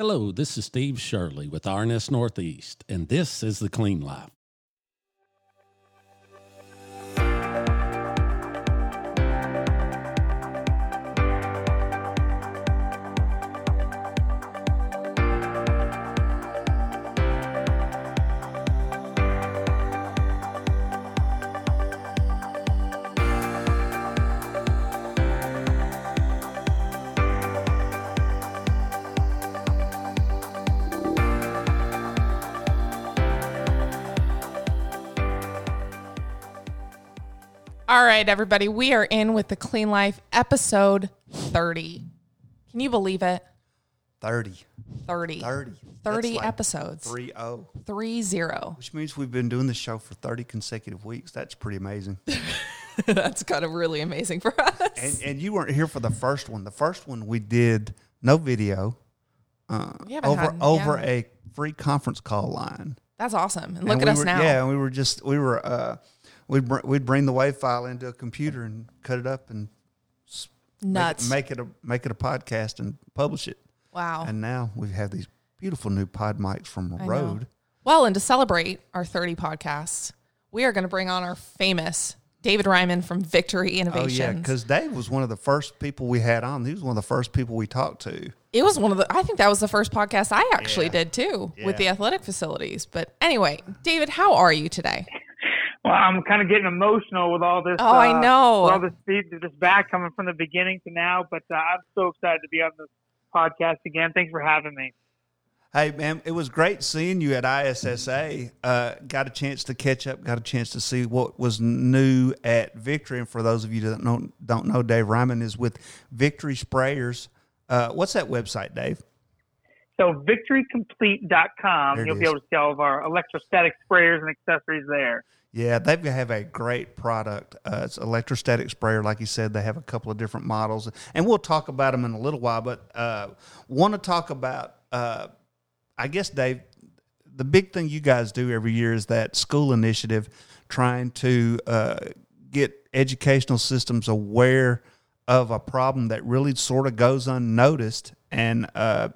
Hello, this is Steve Shirley with RNS Northeast, and this is The Clean Life. All right, everybody, we are in with the Clean Life episode 30. Can you believe it? 30. 30. 30. 30 like episodes. 3 0. 3 0. Which means we've been doing this show for 30 consecutive weeks. That's pretty amazing. That's kind of really amazing for us. and, and you weren't here for the first one. The first one we did no video uh, over had- over yeah. a free conference call line. That's awesome. And look And at us were- now. Yeah, and we were just, we were, uh, we'd, br- we'd bring the WAV file into a computer and cut it up and make Nuts. it, make it a make it a podcast and publish it. wow. And now we have these beautiful new pod mics from I know. Rode. Well, and to celebrate our 30 podcasts, we are going to bring on our famous David Reimann from Victory Innovations. Oh yeah, because Dave was one of the first people we had on. He was one of the first people we talked to. it was one of the, I think that was the first podcast I actually Yeah. did too with the athletic facilities. But anyway, David, how are you today? Well, I'm kind of getting emotional with all this. Oh, I uh, know. With all this feed, this back coming from the beginning to now, but uh, I'm so excited to be on this podcast again. Thanks for having me. Hey man, it was great seeing you at ISSA. Uh, got a chance to catch up. Got a chance to see what was new at Victory. And for those of you that don't don't know, Dave Reimann is with Victory Sprayers. Uh, what's that website, Dave? So victorycomplete.com, There you'll be able to see all of our electrostatic sprayers and accessories there. Yeah, they have a great product. Uh, it's electrostatic sprayer, like you said. They have a couple of different models, and we'll talk about them in a little while. But uh, want to talk about, uh, I guess, Dave. The big thing you guys do every year is that school initiative, trying to uh, get educational systems aware of a problem that really sort of goes unnoticed, and uh,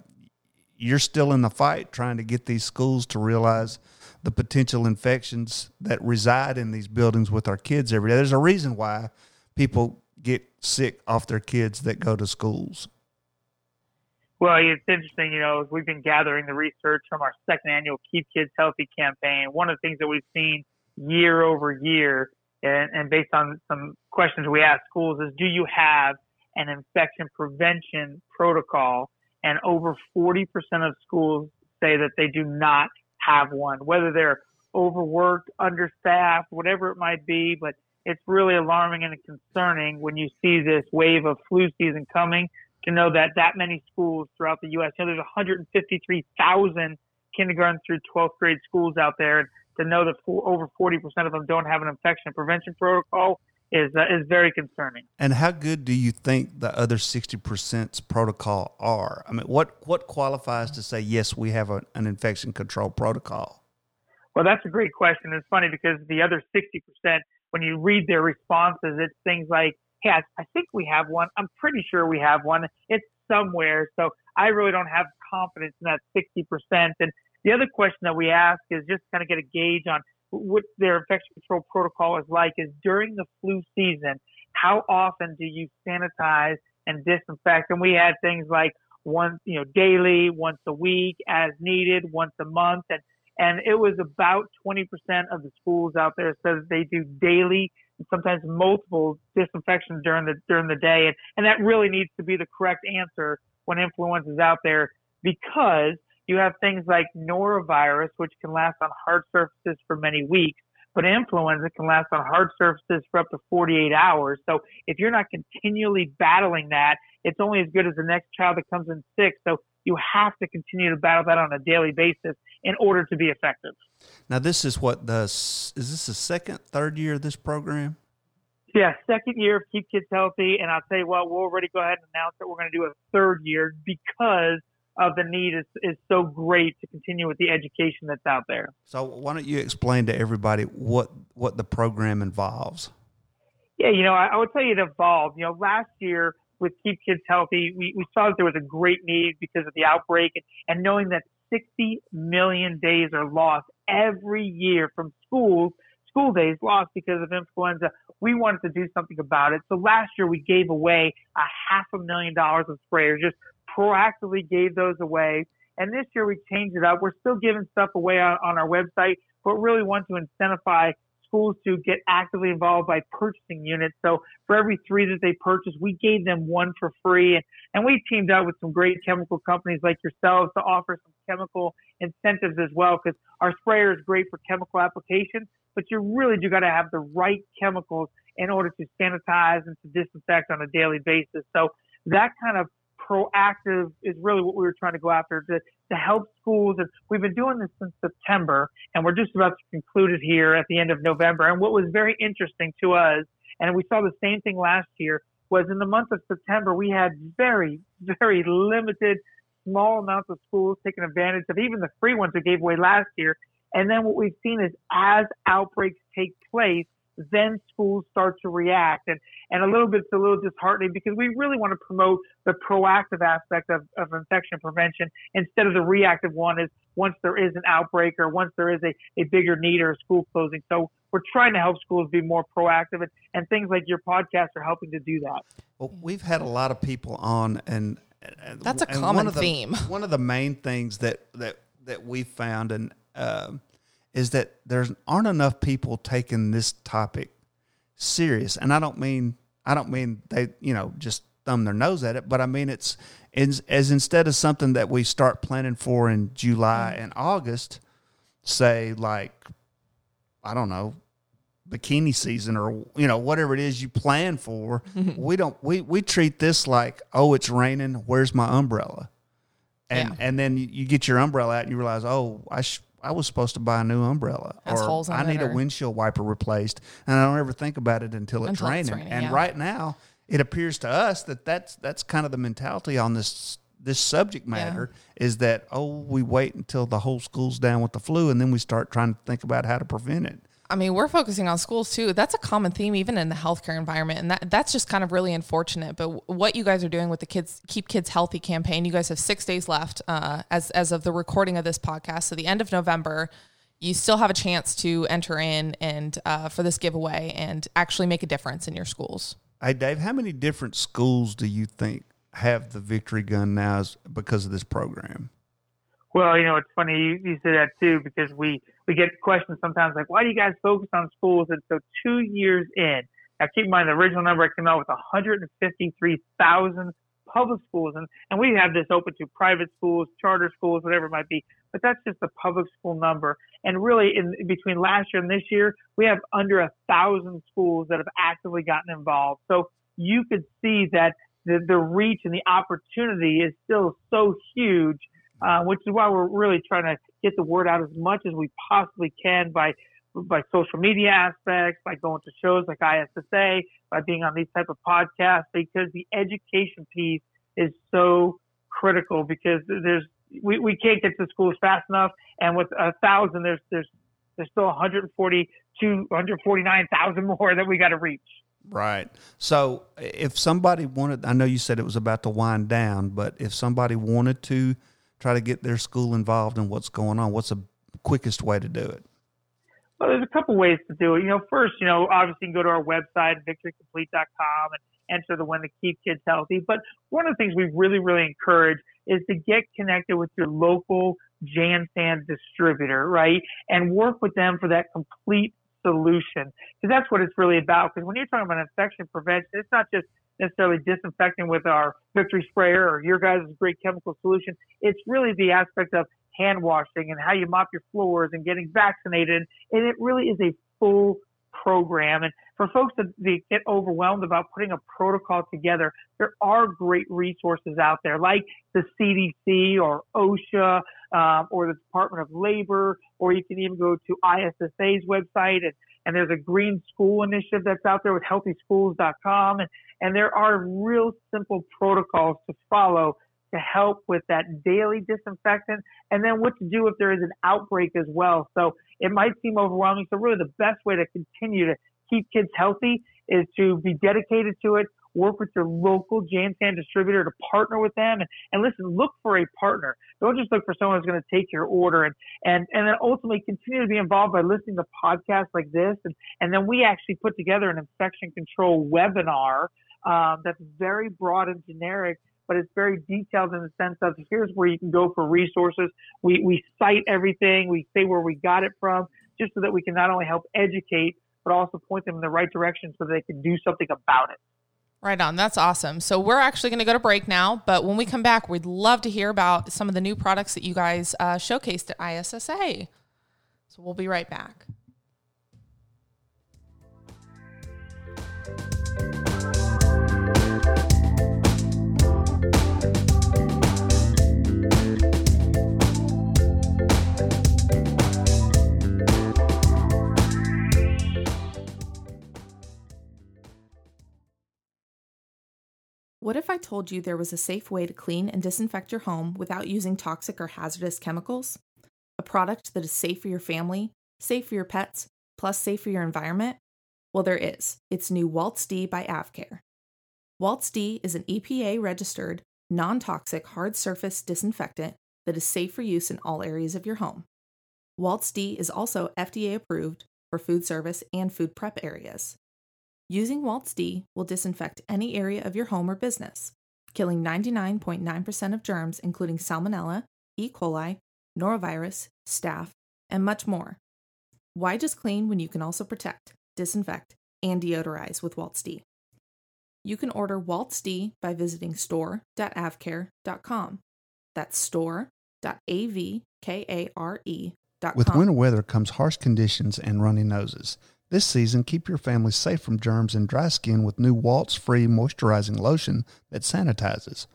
you're still in the fight trying to get these schools to realize the potential infections that reside in these buildings with our kids every day. There's a reason why people get sick off their kids that go to schools. Well, it's interesting, you know, we've been gathering the research from our second annual Keep Kids Healthy campaign. One of the things that we've seen year over year, and, and based on some questions we asked schools, is do you have an infection prevention protocol? And over 40% of schools say that they do not have one, whether they're overworked, understaffed, whatever it might be. But it's really alarming and concerning when you see this wave of flu season coming to know that that many schools throughout the U.S. You know, there's 153,000 kindergarten through 12th grade schools out there, and to know that over 40% of them don't have an infection prevention protocol is uh, is very concerning. And how good do you think the other 60% protocol are? I mean, what, what qualifies to say, yes, we have a, an infection control protocol? Well, that's a great question. It's funny because the other 60%, when you read their responses, it's things like, hey, I, I think we have one. I'm pretty sure we have one. It's somewhere. So I really don't have confidence in that 60%. And the other question that we ask is just kind of get a gauge on what their infection control protocol is like is during the flu season, how often do you sanitize and disinfect? And we had things like once, you know, daily, once a week, as needed, once a month. And and it was about 20% of the schools out there says they do daily and sometimes multiple disinfections during the during the day and, and that really needs to be the correct answer when influenza is out there because you have things like norovirus which can last on hard surfaces for many weeks but influenza can last on hard surfaces for up to 48 hours so if you're not continually battling that it's only as good as the next child that comes in sick so you have to continue to battle that on a daily basis in order to be effective. Now, this is what the, is this the second, third year of this program? Yeah, second year of Keep Kids Healthy, and I'll tell you what, we'll already go ahead and announce that we're going to do a third year because of the need is, is so great to continue with the education that's out there. So why don't you explain to everybody what, what the program involves? Yeah, you know, I, I would tell you it evolved. You know, last year with Keep Kids Healthy, we, we saw that there was a great need because of the outbreak and, and knowing that 60 million days are lost every year from schools, school days lost because of influenza. We wanted to do something about it. So last year we gave away a half a million dollars of sprayers, just proactively gave those away. And this year we changed it up. We're still giving stuff away on, on our website, but really want to incentivize schools to get actively involved by purchasing units. So for every three that they purchase, we gave them one for free. And, and we teamed up with some great chemical companies like yourselves to offer some chemical incentives as well, because our sprayer is great for chemical application, but you really do got to have the right chemicals in order to sanitize and to disinfect on a daily basis. So that kind of proactive is really what we were trying to go after to, to help schools. And we've been doing this since September, and we're just about to conclude it here at the end of November. And what was very interesting to us, and we saw the same thing last year, was in the month of September, we had very, very limited, small amounts of schools taking advantage of even the free ones we gave away last year. And then what we've seen is as outbreaks take place, then schools start to react. And, and a little bit, it's a little disheartening because we really want to promote the proactive aspect of, of infection prevention instead of the reactive one is once there is an outbreak or once there is a, a bigger need or a school closing. So we're trying to help schools be more proactive and, and things like your podcast are helping to do that. Well, we've had a lot of people on and, and That's a common one of the, theme. One of the main things that, that, that we found and, um, is that there aren't enough people taking this topic serious. And I don't mean I don't mean they you know just thumb their nose at it, but I mean it's as, as instead of something that we start planning for in July mm-hmm. and August, say like I don't know bikini season or you know whatever it is you plan for we don't we we treat this like oh it's raining where's my umbrella and Yeah. and then you- you get your umbrella out and you realize oh I sh- I was supposed to buy a new umbrella Has or I need a windshield wiper replaced and I don't ever think about it until it's Until it's raining. raining, and yeah. right now it appears to us that that's that's kind of the mentality on this this subject matter is that oh we wait until the whole school's down with the flu and then we start trying to think about how to prevent it I mean, we're focusing on schools too. That's a common theme, even in the healthcare environment, and that that's just kind of really unfortunate. But w- what you guys are doing with the kids Keep Kids Healthy campaign, you guys have six days left uh, as as of the recording of this podcast. So the end of November, you still have a chance to enter in and uh, for this giveaway and actually make a difference in your schools. Hey, Dave, how many different schools do you think have the victory gun now because of this program? Well, you know, it's funny you, you say that too because we we get questions sometimes like, why do you guys focus on schools? And so two years in, now keep in mind the original number I came out with 153,000 public schools, and and we have this open to private schools, charter schools, whatever it might be. But that's just the public school number. And really, in between last year and this year, we have under a thousand schools that have actively gotten involved. So you could see that the, the reach and the opportunity is still so huge uh, which is why we're really trying to get the word out as much as we possibly can by by social media aspects, by going to shows like ISSA, by being on these type of podcasts, because the education piece is so critical because there's we, we can't get to schools fast enough, and with a thousand, there's there's there's still 142, 149,000 more that we got to reach. Right. So if somebody wanted, I know you said it was about to wind down, but if somebody wanted to try to get their school involved in what's going on, what's the quickest way to do it? Well, there's a couple ways to do it. You know, first, you know, obviously you can go to our website, victorycomplete.com, and enter the one to keep kids healthy. But one of the things we really, really encourage is to get connected with your local Jansan distributor, right? And work with them for that complete solution. Because that's what it's really about. Because when you're talking about infection prevention, it's not just necessarily disinfecting with our victory sprayer or your guys' great chemical solution. It's really the aspect of hand washing and how you mop your floors and getting vaccinated. And it really is a full program. And for folks that get overwhelmed about putting a protocol together, there are great resources out there like the CDC or OSHA um, or the Department of Labor, or you can even go to ISSA's website and, and there's a green school initiative that's out there with healthyschools.com. And, and there are real simple protocols to follow to help with that daily disinfectant and then what to do if there is an outbreak as well. So it might seem overwhelming. So really the best way to continue to keep kids healthy is to be dedicated to it, work with your local JanSan distributor to partner with them. And, and listen, look for a partner. Don't just look for someone who's going to take your order and, and, and then ultimately continue to be involved by listening to podcasts like this. And, and then we actually put together an infection control webinar um, that's very broad and generic but it's very detailed in the sense of here's where you can go for resources. We, we cite everything. We say where we got it from just so that we can not only help educate, but also point them in the right direction so they can do something about it. Right on. That's awesome. So we're actually going to go to break now, but when we come back, we'd love to hear about some of the new products that you guys uh, showcased at ISSA. So we'll be right back. Told you there was a safe way to clean and disinfect your home without using toxic or hazardous chemicals? A product that is safe for your family, safe for your pets, plus safe for your environment? Well, there is. It's new Waltz D by AvKARE. Waltz D is an EPA registered, non toxic hard surface disinfectant that is safe for use in all areas of your home. Waltz D is also FDA approved for food service and food prep areas. Using Waltz D will disinfect any area of your home or business, killing 99.9% of germs, including Salmonella, E. coli, norovirus, staph, and much more. Why just clean when you can also protect, disinfect, and deodorize with Waltz D? You can order Waltz D by visiting store.avkare.com. That's store.avkare.com. With winter weather comes harsh conditions and runny noses. This season, keep your family safe from germs and dry skin with new Waltz Free moisturizing lotion that sanitizes.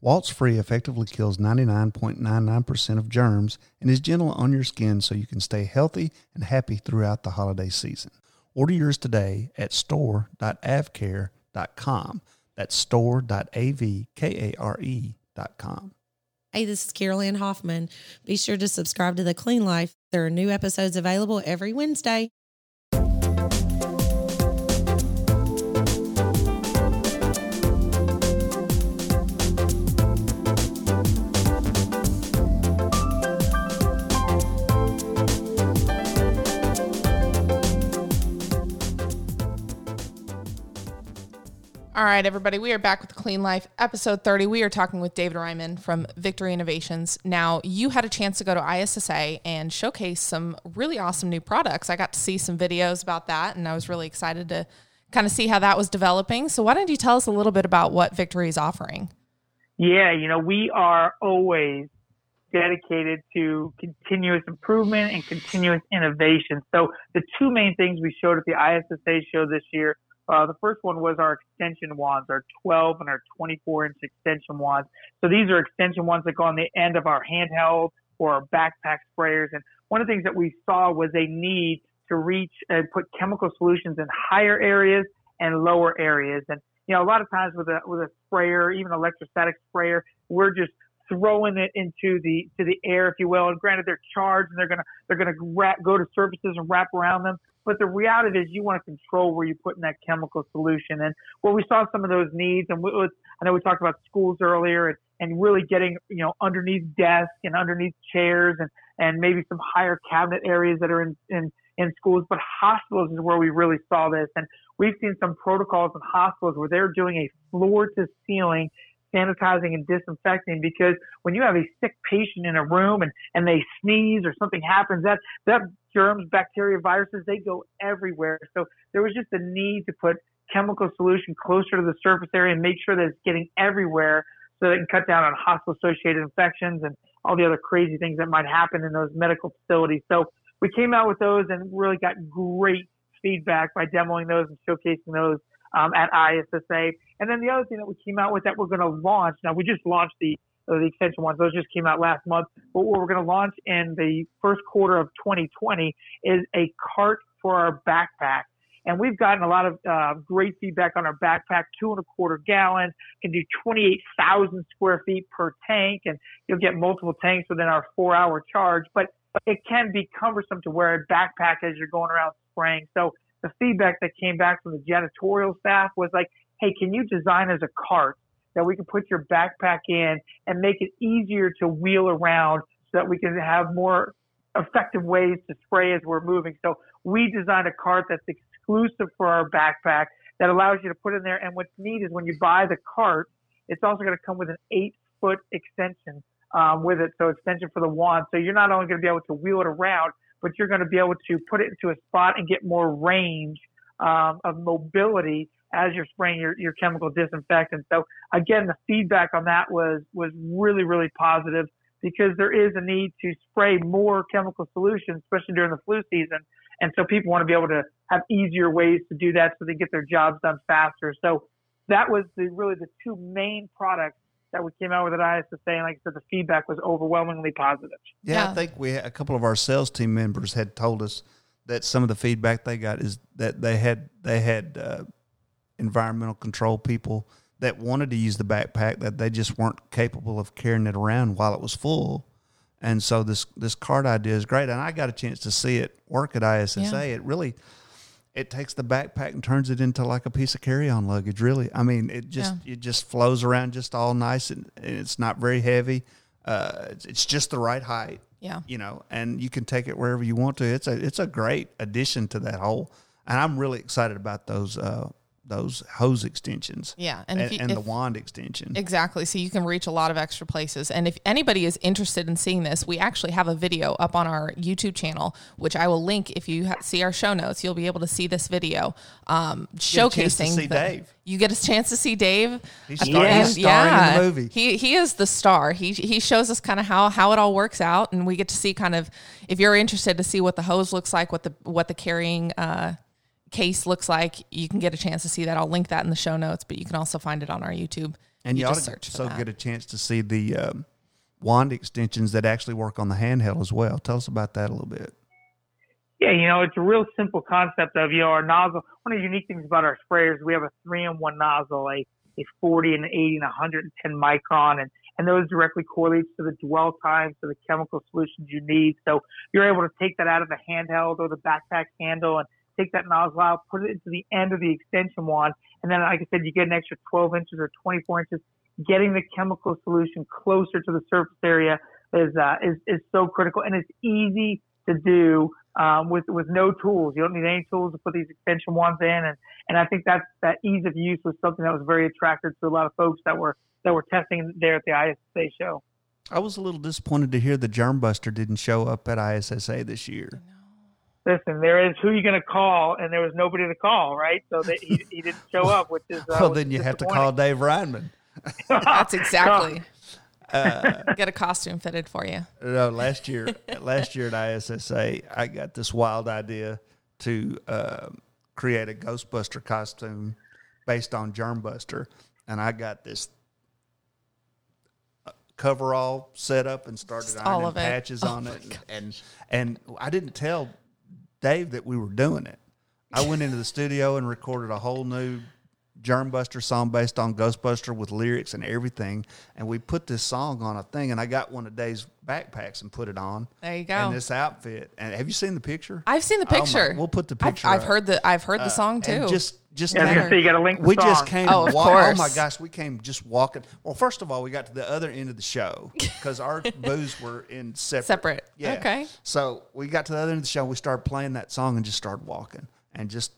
Waltz Free effectively kills 99.99% of germs and is gentle on your skin so you can stay healthy and happy throughout the holiday season. Order yours today at store.avkare.com. That's store.avkare.com. Hey, this is Carolyn Hoffman. Be sure to subscribe to The Clean Life. There are new episodes available every Wednesday. All right, everybody, we are back with Clean Life, episode 30. We are talking with David Reimann from Victory Innovations. Now, you had a chance to go to ISSA and showcase some really awesome new products. I got to see some videos about that, and I was really excited to kind of see how that was developing. So, why don't you tell us a little bit about what Victory is offering? Yeah, you know, we are always dedicated to continuous improvement and continuous innovation. So, the two main things we showed at the ISSA show this year uh, the first one was our extension wands, our 12 and our 24 inch extension wands. So these are extension wands that go on the end of our handheld or our backpack sprayers. And one of the things that we saw was a need to reach and put chemical solutions in higher areas and lower areas. And you know, a lot of times with a with a sprayer, even electrostatic sprayer, we're just throwing it into the to the air, if you will. And granted, they're charged and they're gonna they're gonna wrap, go to surfaces and wrap around them. But the reality is, you want to control where you put in that chemical solution. And where we saw some of those needs, and we, I know we talked about schools earlier, and, and really getting you know underneath desks and underneath chairs, and and maybe some higher cabinet areas that are in in in schools. But hospitals is where we really saw this, and we've seen some protocols in hospitals where they're doing a floor to ceiling sanitizing and disinfecting because when you have a sick patient in a room and, and they sneeze or something happens, that, that germs, bacteria, viruses, they go everywhere. So there was just a need to put chemical solution closer to the surface area and make sure that it's getting everywhere so that it can cut down on hospital associated infections and all the other crazy things that might happen in those medical facilities. So we came out with those and really got great feedback by demoing those and showcasing those um, at ISSA. And then the other thing that we came out with that we're going to launch. Now we just launched the uh, the extension ones; those just came out last month. But what we're going to launch in the first quarter of 2020 is a cart for our backpack. And we've gotten a lot of uh, great feedback on our backpack, two and a quarter gallons, can do 28,000 square feet per tank, and you'll get multiple tanks within our four hour charge. But it can be cumbersome to wear a backpack as you're going around spraying. So the feedback that came back from the janitorial staff was like, hey, can you design as a cart that we can put your backpack in and make it easier to wheel around so that we can have more effective ways to spray as we're moving. So we designed a cart that's exclusive for our backpack that allows you to put in there. And what's neat is when you buy the cart, it's also going to come with an eight foot extension um, with it. So extension for the wand. So you're not only going to be able to wheel it around, but you're going to be able to put it into a spot and get more range um, of mobility as you're spraying your, your chemical disinfectant. So again, the feedback on that was was really really positive because there is a need to spray more chemical solutions, especially during the flu season. And so people want to be able to have easier ways to do that so they get their jobs done faster. So that was the really the two main products that we came out with at ISSA. And like I said, the feedback was overwhelmingly positive. Yeah, Yeah. I think we a couple of our sales team members had told us that some of the feedback they got is that they had they had uh, environmental control people that wanted to use the backpack that they just weren't capable of carrying it around while it was full. And so this this card idea is great, and I got a chance to see it work at ISSA. Yeah. It really it takes the backpack and turns it into like a piece of carry-on luggage. Really, I mean, it just it just flows around just all nice and, and it's not very heavy. Uh, it's, it's just the right height Yeah. you know, and you can take it wherever you want to. It's a it's a great addition to that whole, and I'm really excited about those uh, those hose extensions. Yeah, and, and if you- and the wand extension. Exactly. So you can reach a lot of extra places. And if anybody is interested in seeing this, we actually have a video up on our YouTube channel, which I will link if you ha- see our show notes. You'll be able to see this video um, Get a chance to showcasing. see the- Dave. You get a chance to see Dave. He's the he's starring in the movie. He he is the star. He he shows us kind of how how it all works out, and we get to see kind of if you're interested to see what the hose looks like, what the what the carrying. Uh, case looks like you can get a chance to see that i'll link that in the show notes but you can also find it on our youtube and you, ought just to search for so get a chance to see the um, wand extensions that actually work on the handheld as well. Tell us about that a little bit. Yeah, you know, it's a real simple concept of, you know, our nozzle. One of the unique things about our sprayers, we have a three in one nozzle, a, a 40 and 80 and 110 micron, and, and those directly correlates to the dwell time, to the chemical solutions you need. So you're able to take that out of the handheld or the backpack handle and take that nozzle out, put it into the end of the extension wand, and then, like I said, you get an extra 12 inches or 24 inches. Getting the chemical solution closer to the surface area is uh, is is so critical, and it's easy to do um, with with no tools. You don't need any tools to put these extension wands in, and and I think that that ease of use was something that was very attractive to a lot of folks that were that were testing there at the ISSA show. I was a little disappointed to hear the Germ Buster didn't show up at ISSA this year. Listen, there is who you going to call, and there was nobody to call, right? So that he, he didn't show up, which is uh, well, then you have to call Dave Reimann. That's exactly. Uh, Get a costume fitted for you. No, last year, last year at ISSA, I got this wild idea to uh, create a Ghostbuster costume based on Germbuster, and I got this uh, coverall set up and started Just all ironing of it. patches Oh on my it, and and I didn't tell Dave that we were doing it. I went into the studio and recorded a whole new Germbuster song based on Ghostbuster with lyrics and everything. And we put this song on a thing, and I got one of Dave's backpacks and put it on. There you And go. this outfit. And have you seen the picture? I've seen the Oh my- picture. we'll put the I've- picture. I've, up. heard the I've heard the uh, song too. And just, just Yeah, I came- gonna you got to link the we just came. Oh, of wa- course. Oh my gosh, we came just walking. Well, first of all, we got to the other end of the show because our booths were in separate. Separate. Yeah. Okay. So we got to the other end of the show. We started playing that song and just started walking and just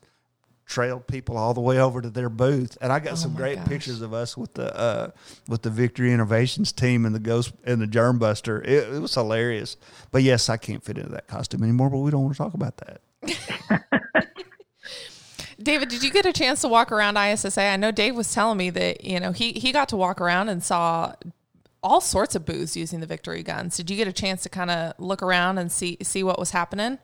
trailed people all the way over to their booth. And I got some Oh my great gosh. pictures of us with the uh, with the Victory Innovations team and the Ghost and the Germbuster. It, it was hilarious. But yes, I can't fit into that costume anymore. But we don't want to talk about that. David, did you get a chance to walk around ISSA? I know Dave was telling me that you know he he got to walk around and saw all sorts of booths using the Victory guns. Did you get a chance to kind of look around and see see what was happening?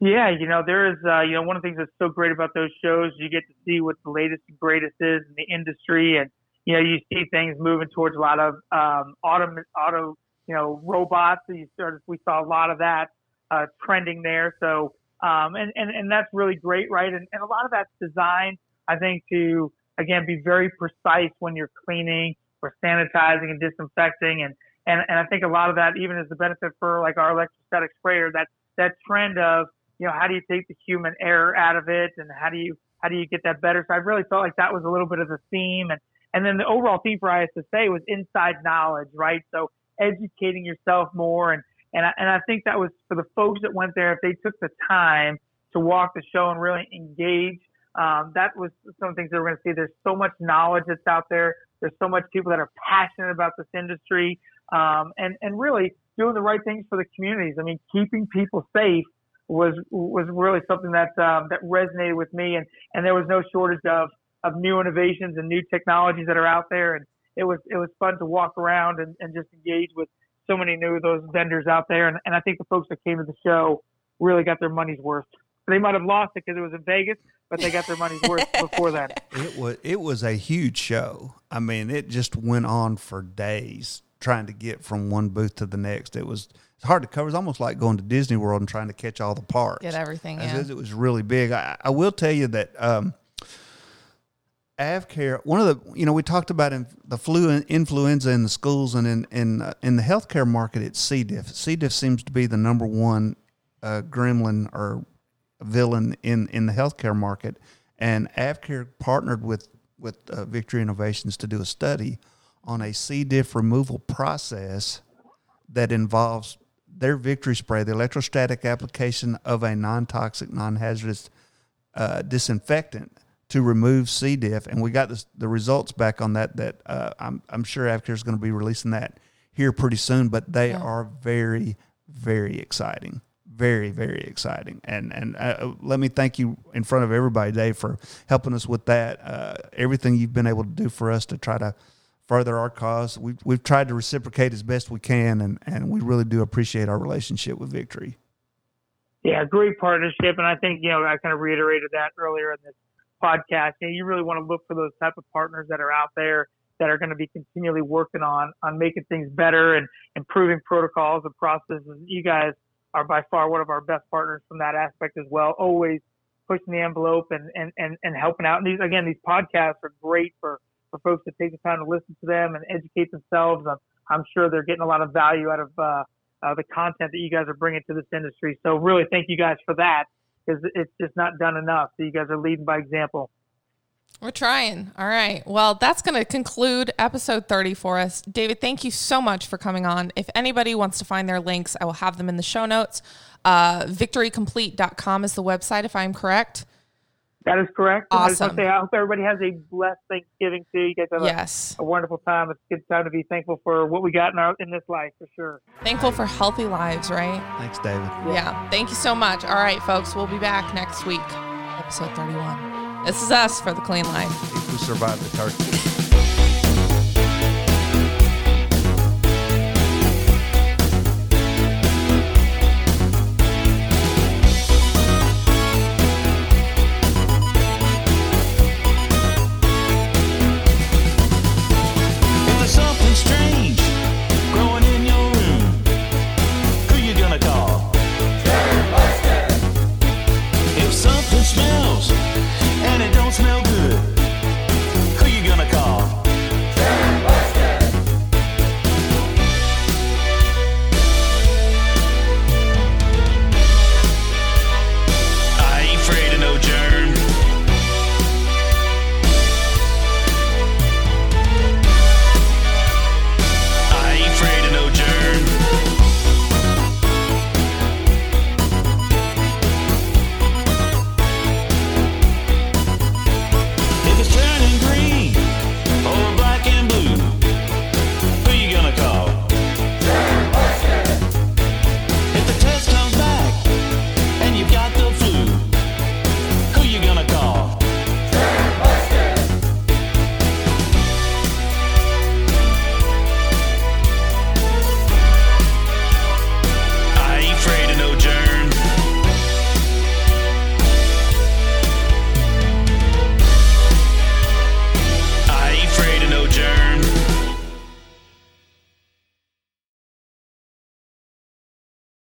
Yeah, you know, there is, uh, you know, one of the things that's so great about those shows, you get to see what the latest and greatest is in the industry. And, you know, you see things moving towards a lot of, um, auto, auto, you know, robots. You started, we saw a lot of that, uh, trending there. So, um, and, and, and that's really great, right? And, and a lot of that's designed, I think, to, again, be very precise when you're cleaning or sanitizing and disinfecting. And, and, and I think a lot of that even is the benefit for like our electrostatic sprayer, that, that trend of, you know, how do you take the human error out of it and how do you How do you get that better? So I really felt like that was a little bit of the theme. And, and then the overall theme for ISSA was inside knowledge, right? So educating yourself more. And, and I, and I think that was for the folks that went there, if they took the time to walk the show and really engage, um, that was some things that we're going to see. There's so much knowledge that's out there. There's so much people that are passionate about this industry, um, and and really doing the right things for the communities. I mean, keeping people safe was was really something that um, that resonated with me, and and there was no shortage of of new innovations and new technologies that are out there, and it was it was fun to walk around and, and just engage with so many new those vendors out there, and, and I think the folks that came to the show really got their money's worth. They might have lost it because it was in Vegas, but they got their money's worth before that. It was it was a huge show. I mean, it just went on for days trying to get from one booth to the next. It was it's hard to cover. It's almost like going to Disney World and trying to catch all the parts. Get everything. As Yeah. It was really big. I, I will tell you that um, AvKARE. One of the you know we talked about in, the flu and influenza in the schools and in in uh, in the healthcare market. It's C. diff. C. diff seems to be the number one uh, gremlin or villain in in the healthcare market. And AvKARE partnered with with uh, Victory Innovations to do a study on a C. diff removal process that involves their victory spray, the electrostatic application of a non toxic, non hazardous uh, disinfectant to remove C. diff. And we got this, the results back on that. That uh, I'm, I'm sure AvKARE is going to be releasing that here pretty soon, but they are very, very exciting. Very, very exciting. And and uh, let me thank you in front of everybody, Dave, for helping us with that. Uh, everything you've been able to do for us to try to further our cause. We've, we've tried to reciprocate as best we can, and, and we really do appreciate our relationship with Victory. Yeah, great partnership, and I think you know I kind of reiterated that earlier in this podcast. You, really want to look for those type of partners that are out there that are going to be continually working on on making things better and improving protocols and processes. You guys are by far one of our best partners from that aspect as well. Always pushing the envelope and and and, and helping out. And these again, these podcasts are great for for folks to take the time to listen to them and educate themselves. I'm, I'm sure they're getting a lot of value out of uh, uh, the content that you guys are bringing to this industry. So really, thank you guys for that because it's just not done enough. So you guys are leading by example. We're trying. All right. Well, that's going to conclude episode 30 for us. David, thank you so much for coming on. If anybody wants to find their links, I will have them in the show notes. Uh, victorycomplete.com is the website, if I'm correct. That is correct. I just want Awesome. to say, I hope everybody has a blessed Thanksgiving too. You guys have a- Yes. a, wonderful time. It's a good time to be thankful for what we got in our in this life for sure. Thankful for healthy lives, right? Thanks, David. Yeah. Thank you so much. All right, folks. We'll be back next week, episode 31. This is us for the clean life. If we survive the turkey.